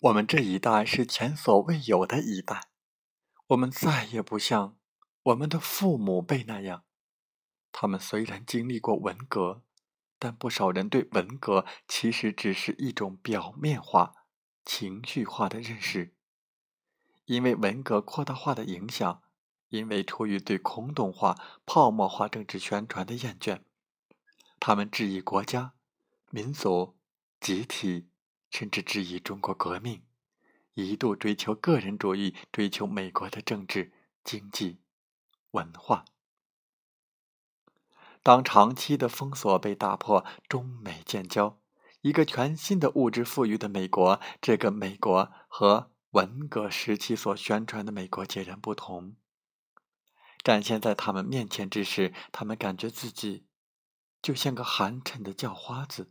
我们这一代是前所未有的一代，我们再也不像我们的父母辈那样。他们虽然经历过文革，但不少人对文革其实只是一种表面化、情绪化的认识。因为文革扩大化的影响，因为出于对空洞化、泡沫化政治宣传的厌倦，他们质疑国家、民族、集体，甚至质疑中国革命，一度追求个人主义，追求美国的政治、经济、文化。当长期的封锁被打破，中美建交，一个全新的物质富裕的美国，这个美国和文革时期所宣传的美国截然不同。展现在他们面前之时，他们感觉自己就像个寒碜的叫花子，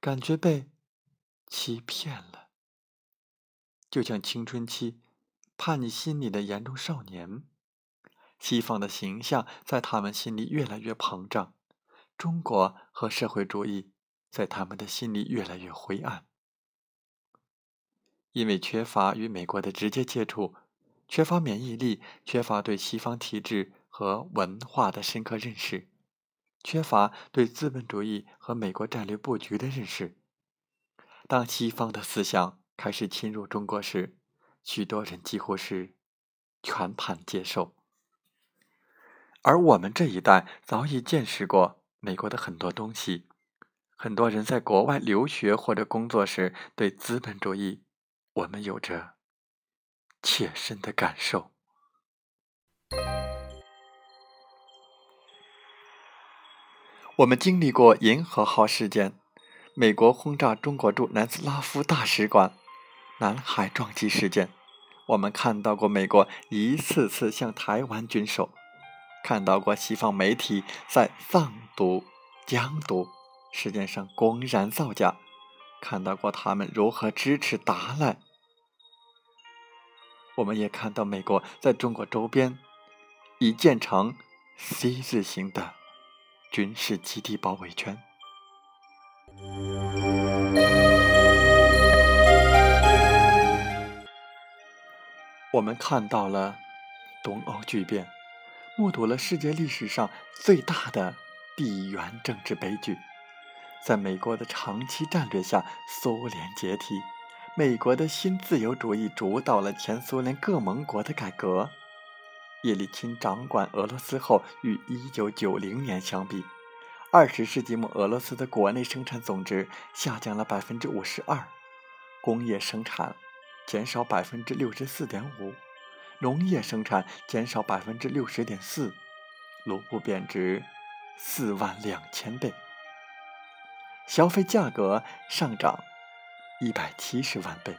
感觉被欺骗了，就像青春期叛逆心理的严重少年。西方的形象在他们心里越来越膨胀，中国和社会主义在他们的心里越来越灰暗。因为缺乏与美国的直接接触，缺乏免疫力，缺乏对西方体制和文化的深刻认识，缺乏对资本主义和美国战略布局的认识。当西方的思想开始侵入中国时，许多人几乎是全盘接受。而我们这一代早已见识过美国的很多东西，很多人在国外留学或者工作时，对资本主义，我们有着切身的感受。我们经历过银河号事件，美国轰炸中国驻南斯拉夫大使馆，南海撞击事件，我们看到过美国一次次向台湾军售。看到过西方媒体在藏独、疆独事件上公然造假，看到过他们如何支持达赖。我们也看到美国在中国周边已建成 C 字形的军事基地包围圈。我们看到了东欧巨变。目睹了世界历史上最大的地缘政治悲剧，在美国的长期战略下，苏联解体，美国的新自由主义主导了前苏联各盟国的改革。叶利钦掌管俄罗斯后，与1990年相比，20世纪末俄罗斯的国内生产总值下降了52%，工业生产减少64.5%。农业生产减少百分之六十点四，卢布贬值四万两千倍，消费价格上涨一百七十万倍，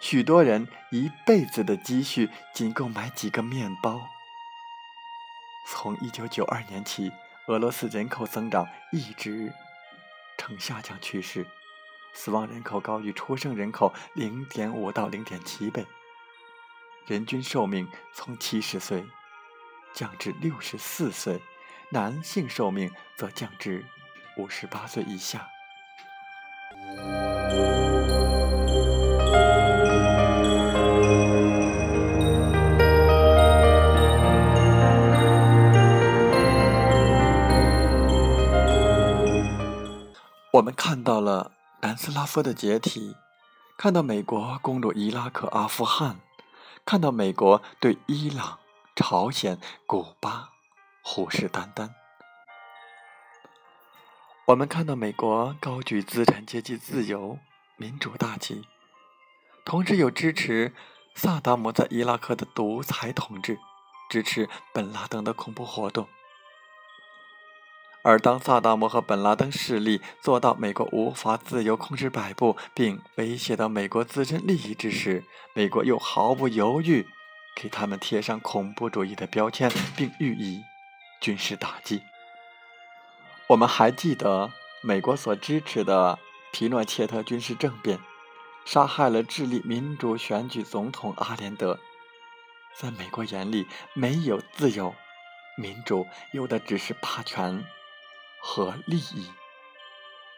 许多人一辈子的积蓄仅够买几个面包。从一九九二年起，俄罗斯人口增长一直呈下降趋势，死亡人口高于出生人口零点五到零点七倍。人均寿命从七十岁降至六十四岁，男性寿命则降至五十八岁以下。我们看到了南斯拉夫的解体，看到美国攻入伊拉克、阿富汗。看到美国对伊朗、朝鲜、古巴虎视眈眈，我们看到美国高举资产阶级自由、民主大旗，同时又支持萨达姆在伊拉克的独裁统治，支持本拉登的恐怖活动。而当萨达姆和本拉登势力做到美国无法自由控制摆布，并威胁到美国自身利益之时，美国又毫不犹豫给他们贴上恐怖主义的标签，并予以军事打击。我们还记得美国所支持的皮诺切特军事政变，杀害了智利民主选举总统阿连德。在美国眼里，没有自由、民主，有的只是霸权。和利益，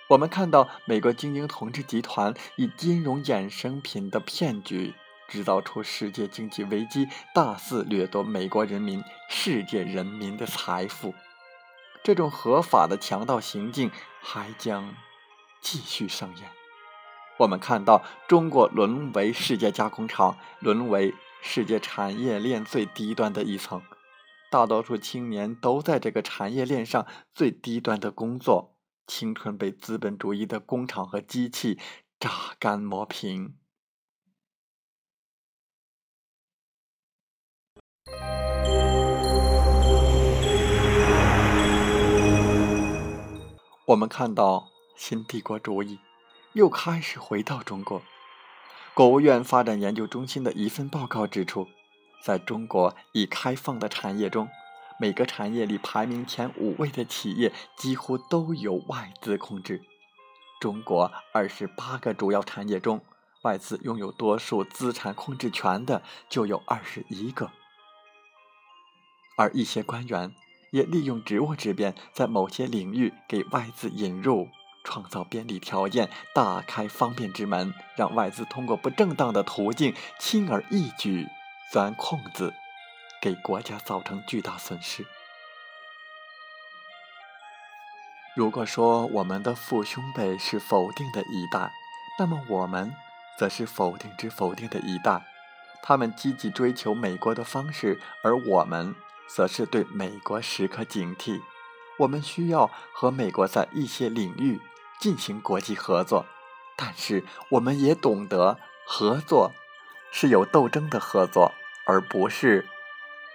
我们看到美国精英统治集团以金融衍生品的骗局制造出世界经济危机，大肆掠夺美国人民、世界人民的财富。这种合法的强盗行径还将继续上演。我们看到中国沦为世界加工厂，沦为世界产业链最低端的一层。大多数青年都在这个产业链上最低端的工作，青春被资本主义的工厂和机器榨干磨平。我们看到新帝国主义又开始回到中国。国务院发展研究中心的一份报告指出。在中国已开放的产业中，每个产业里排名前五位的企业几乎都有外资控制。中国二十八个主要产业中，外资拥有多数资产控制权的就有二十一个。而一些官员也利用职务之便，在某些领域给外资引入、创造便利条件，大开方便之门，让外资通过不正当的途径轻而易举。钻空子，给国家造成巨大损失。如果说我们的父兄辈是否定的一代，那么我们则是否定之否定的一代。他们积极追求美国的方式，而我们则是对美国时刻警惕。我们需要和美国在一些领域进行国际合作，但是我们也懂得合作。是有斗争的合作，而不是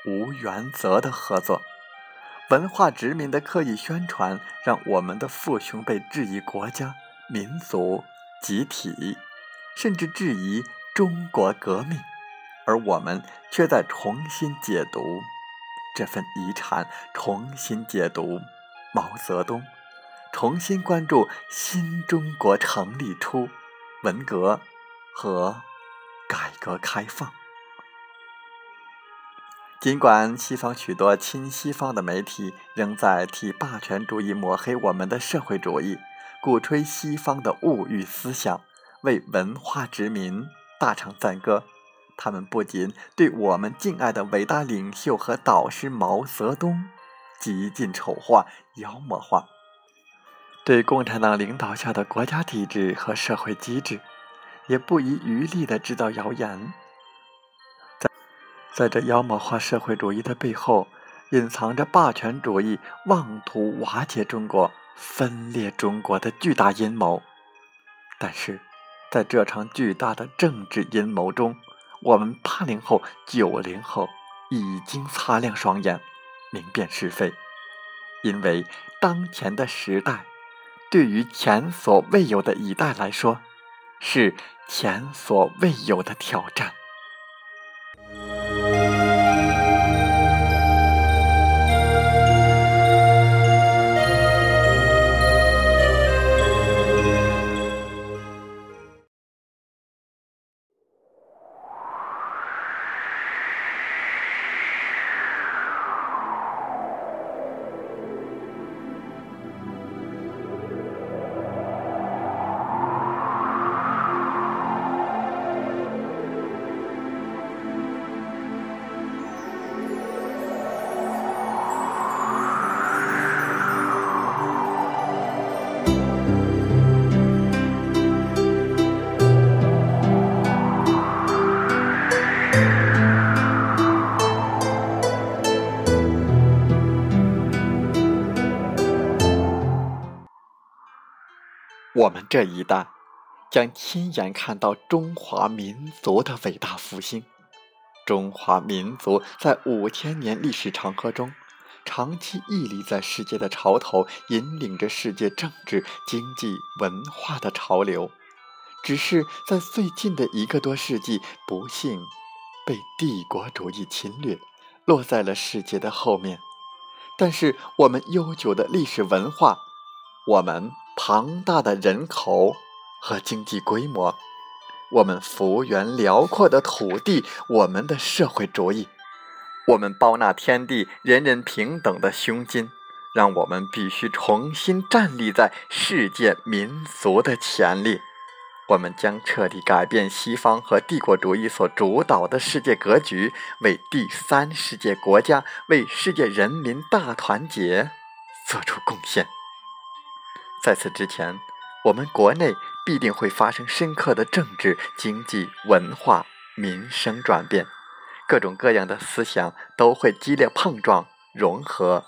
无原则的合作。文化殖民的刻意宣传，让我们的父兄辈质疑国家、民族、集体，甚至质疑中国革命，而我们却在重新解读这份遗产，重新解读毛泽东，重新关注新中国成立初、文革和。改革开放，尽管西方许多亲西方的媒体仍在替霸权主义抹黑我们的社会主义，鼓吹西方的物欲思想，为文化殖民大唱赞歌，他们不仅对我们敬爱的伟大领袖和导师毛泽东极尽丑化、妖魔化，对共产党领导下的国家体制和社会机制。也不遗余力地制造谣言，在在这妖魔化社会主义的背后，隐藏着霸权主义妄图瓦解中国、分裂中国的巨大阴谋。但是，在这场巨大的政治阴谋中，我们八零后、九零后已经擦亮双眼，明辨是非，因为当前的时代，对于前所未有的一代来说。是前所未有的挑战。这一代将亲眼看到中华民族的伟大复兴。中华民族在五千年历史长河中，长期屹立在世界的潮头，引领着世界政治、经济、文化的潮流。只是在最近的一个多世纪，不幸被帝国主义侵略，落在了世界的后面。但是我们悠久的历史文化，我们庞大的人口和经济规模，我们幅员辽阔的土地，我们的社会主义，我们包纳天地人人平等的胸襟，让我们必须重新站立在世界民族的前列。我们将彻底改变西方和帝国主义所主导的世界格局，为第三世界国家、为世界人民大团结做出贡献。在此之前，我们国内必定会发生深刻的政治、经济、文化、民生转变，各种各样的思想都会激烈碰撞、融合，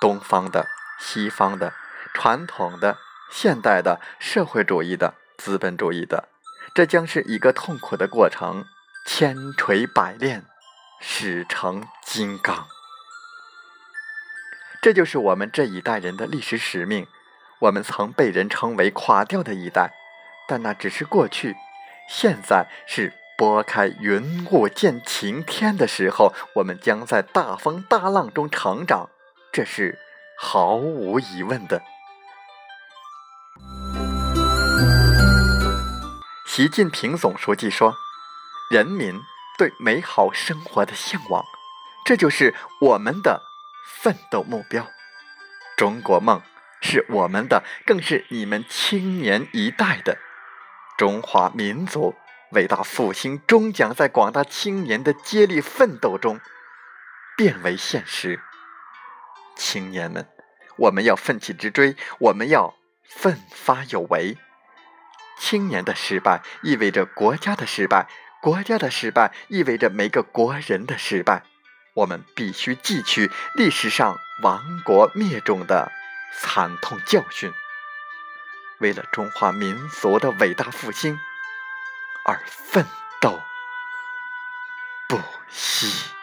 东方的、西方的、传统的、现代的、社会主义的。资本主义的，这将是一个痛苦的过程，千锤百炼，始成金刚。这就是我们这一代人的历史使命。我们曾被人称为垮掉的一代，但那只是过去。现在是拨开云雾见晴天的时候，我们将在大风大浪中成长，这是毫无疑问的。习近平总书记说：“人民对美好生活的向往，这就是我们的奋斗目标。中国梦是我们的，更是你们青年一代的。中华民族伟大复兴终将在广大青年的接力奋斗中变为现实。青年们，我们要奋起直追，我们要奋发有为。”青年的失败意味着国家的失败，国家的失败意味着每个国人的失败。我们必须汲取历史上亡国灭种的惨痛教训，为了中华民族的伟大复兴而奋斗不息。